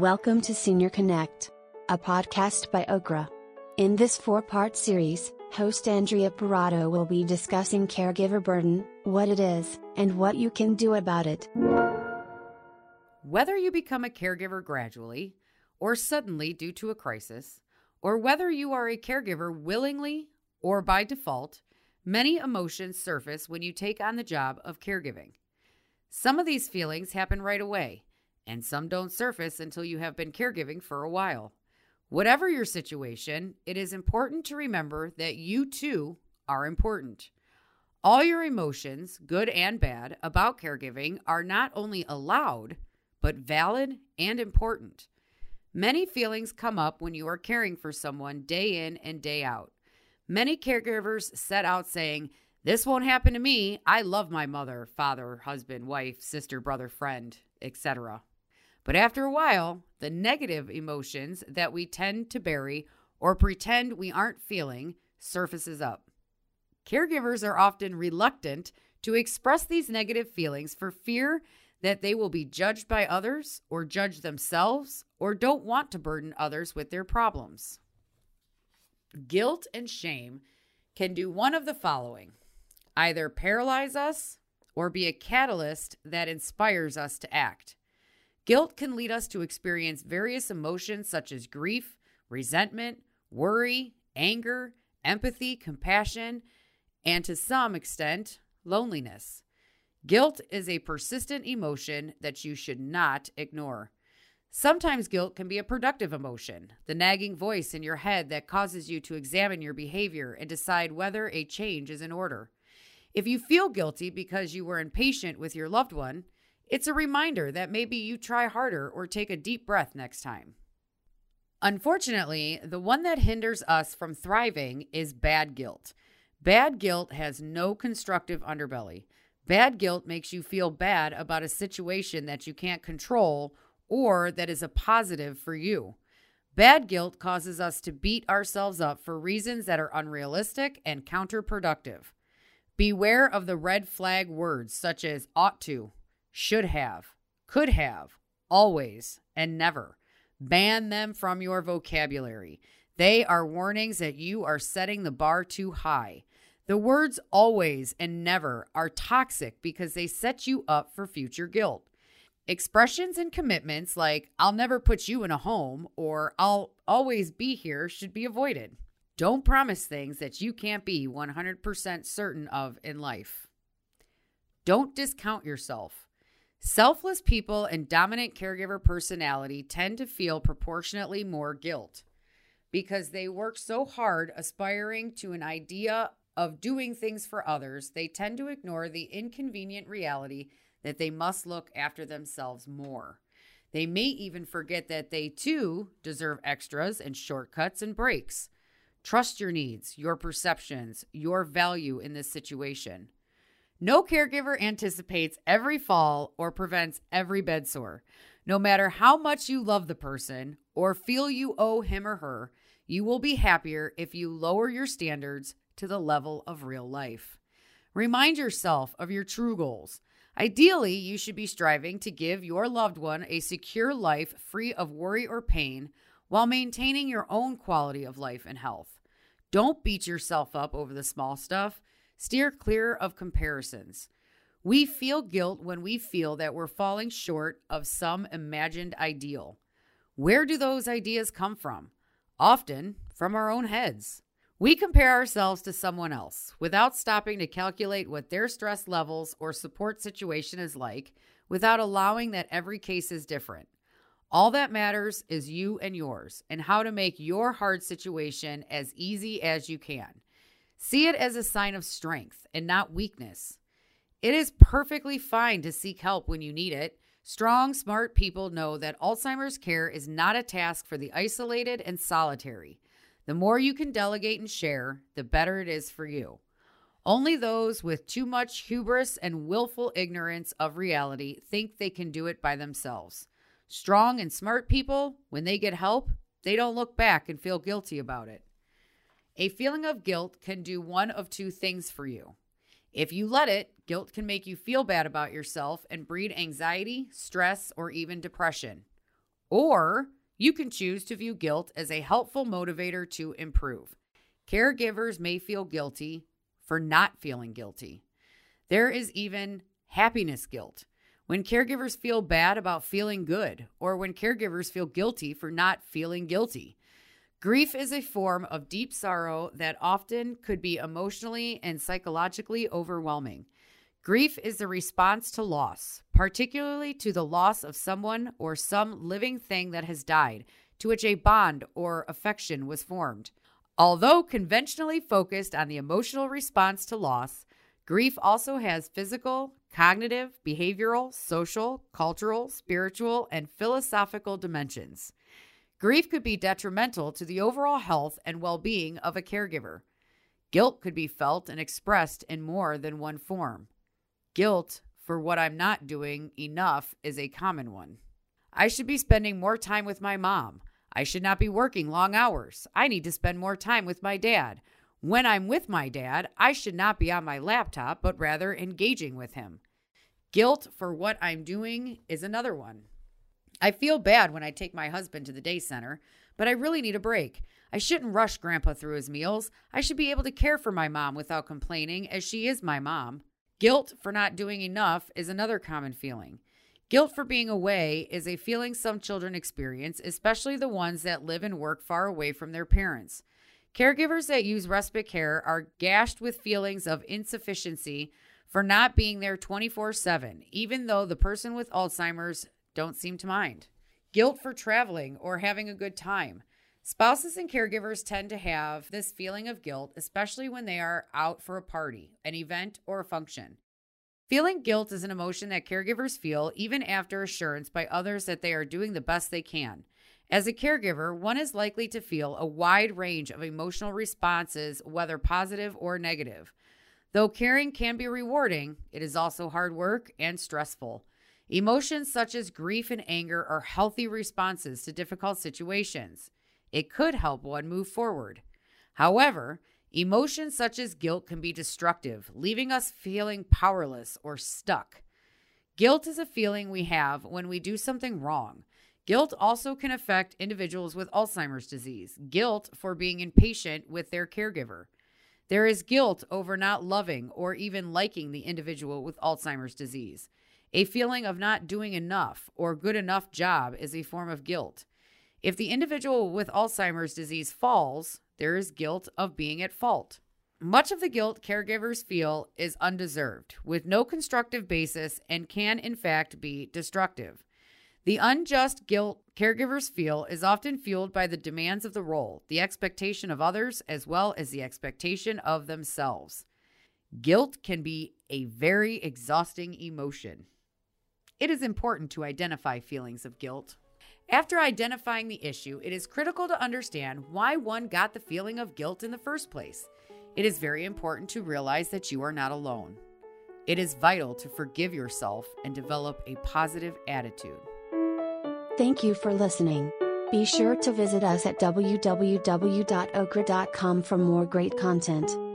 Welcome to Senior Connect, a podcast by Okra. In this four part series, host Andrea Parato will be discussing caregiver burden, what it is, and what you can do about it. Whether you become a caregiver gradually, or suddenly due to a crisis, or whether you are a caregiver willingly or by default, many emotions surface when you take on the job of caregiving. Some of these feelings happen right away, and some don't surface until you have been caregiving for a while. Whatever your situation, it is important to remember that you too are important. All your emotions, good and bad, about caregiving are not only allowed, but valid and important. Many feelings come up when you are caring for someone day in and day out. Many caregivers set out saying, This won't happen to me. I love my mother, father, husband, wife, sister, brother, friend, etc. But after a while, the negative emotions that we tend to bury or pretend we aren't feeling surfaces up. Caregivers are often reluctant to express these negative feelings for fear that they will be judged by others or judge themselves or don't want to burden others with their problems. Guilt and shame can do one of the following either paralyze us or be a catalyst that inspires us to act. Guilt can lead us to experience various emotions such as grief, resentment, worry, anger, empathy, compassion, and to some extent, loneliness. Guilt is a persistent emotion that you should not ignore. Sometimes guilt can be a productive emotion, the nagging voice in your head that causes you to examine your behavior and decide whether a change is in order. If you feel guilty because you were impatient with your loved one, it's a reminder that maybe you try harder or take a deep breath next time. Unfortunately, the one that hinders us from thriving is bad guilt. Bad guilt has no constructive underbelly. Bad guilt makes you feel bad about a situation that you can't control or that is a positive for you. Bad guilt causes us to beat ourselves up for reasons that are unrealistic and counterproductive. Beware of the red flag words such as ought to, should have, could have, always, and never. Ban them from your vocabulary. They are warnings that you are setting the bar too high. The words always and never are toxic because they set you up for future guilt. Expressions and commitments like, I'll never put you in a home or I'll always be here should be avoided. Don't promise things that you can't be 100% certain of in life. Don't discount yourself. Selfless people and dominant caregiver personality tend to feel proportionately more guilt because they work so hard aspiring to an idea of doing things for others, they tend to ignore the inconvenient reality that they must look after themselves more. They may even forget that they too deserve extras and shortcuts and breaks. Trust your needs, your perceptions, your value in this situation. No caregiver anticipates every fall or prevents every bed sore. No matter how much you love the person or feel you owe him or her, you will be happier if you lower your standards to the level of real life. Remind yourself of your true goals. Ideally, you should be striving to give your loved one a secure life free of worry or pain while maintaining your own quality of life and health. Don't beat yourself up over the small stuff. Steer clear of comparisons. We feel guilt when we feel that we're falling short of some imagined ideal. Where do those ideas come from? Often from our own heads. We compare ourselves to someone else without stopping to calculate what their stress levels or support situation is like, without allowing that every case is different. All that matters is you and yours, and how to make your hard situation as easy as you can. See it as a sign of strength and not weakness. It is perfectly fine to seek help when you need it. Strong, smart people know that Alzheimer's care is not a task for the isolated and solitary. The more you can delegate and share, the better it is for you. Only those with too much hubris and willful ignorance of reality think they can do it by themselves. Strong and smart people, when they get help, they don't look back and feel guilty about it. A feeling of guilt can do one of two things for you. If you let it, guilt can make you feel bad about yourself and breed anxiety, stress, or even depression. Or you can choose to view guilt as a helpful motivator to improve. Caregivers may feel guilty for not feeling guilty. There is even happiness guilt. When caregivers feel bad about feeling good, or when caregivers feel guilty for not feeling guilty. Grief is a form of deep sorrow that often could be emotionally and psychologically overwhelming. Grief is the response to loss, particularly to the loss of someone or some living thing that has died, to which a bond or affection was formed. Although conventionally focused on the emotional response to loss, grief also has physical, cognitive, behavioral, social, cultural, spiritual, and philosophical dimensions. Grief could be detrimental to the overall health and well being of a caregiver. Guilt could be felt and expressed in more than one form. Guilt for what I'm not doing enough is a common one. I should be spending more time with my mom. I should not be working long hours. I need to spend more time with my dad. When I'm with my dad, I should not be on my laptop, but rather engaging with him. Guilt for what I'm doing is another one. I feel bad when I take my husband to the day center, but I really need a break. I shouldn't rush Grandpa through his meals. I should be able to care for my mom without complaining, as she is my mom. Guilt for not doing enough is another common feeling. Guilt for being away is a feeling some children experience, especially the ones that live and work far away from their parents. Caregivers that use respite care are gashed with feelings of insufficiency for not being there 24 7, even though the person with Alzheimer's don't seem to mind. Guilt for traveling or having a good time. Spouses and caregivers tend to have this feeling of guilt, especially when they are out for a party, an event, or a function. Feeling guilt is an emotion that caregivers feel even after assurance by others that they are doing the best they can. As a caregiver, one is likely to feel a wide range of emotional responses, whether positive or negative. Though caring can be rewarding, it is also hard work and stressful. Emotions such as grief and anger are healthy responses to difficult situations. It could help one move forward. However, emotions such as guilt can be destructive, leaving us feeling powerless or stuck. Guilt is a feeling we have when we do something wrong. Guilt also can affect individuals with Alzheimer's disease, guilt for being impatient with their caregiver. There is guilt over not loving or even liking the individual with Alzheimer's disease. A feeling of not doing enough or good enough job is a form of guilt. If the individual with Alzheimer's disease falls, there is guilt of being at fault. Much of the guilt caregivers feel is undeserved, with no constructive basis, and can, in fact, be destructive. The unjust guilt caregivers feel is often fueled by the demands of the role, the expectation of others, as well as the expectation of themselves. Guilt can be a very exhausting emotion. It is important to identify feelings of guilt. After identifying the issue, it is critical to understand why one got the feeling of guilt in the first place. It is very important to realize that you are not alone. It is vital to forgive yourself and develop a positive attitude. Thank you for listening. Be sure to visit us at www.okra.com for more great content.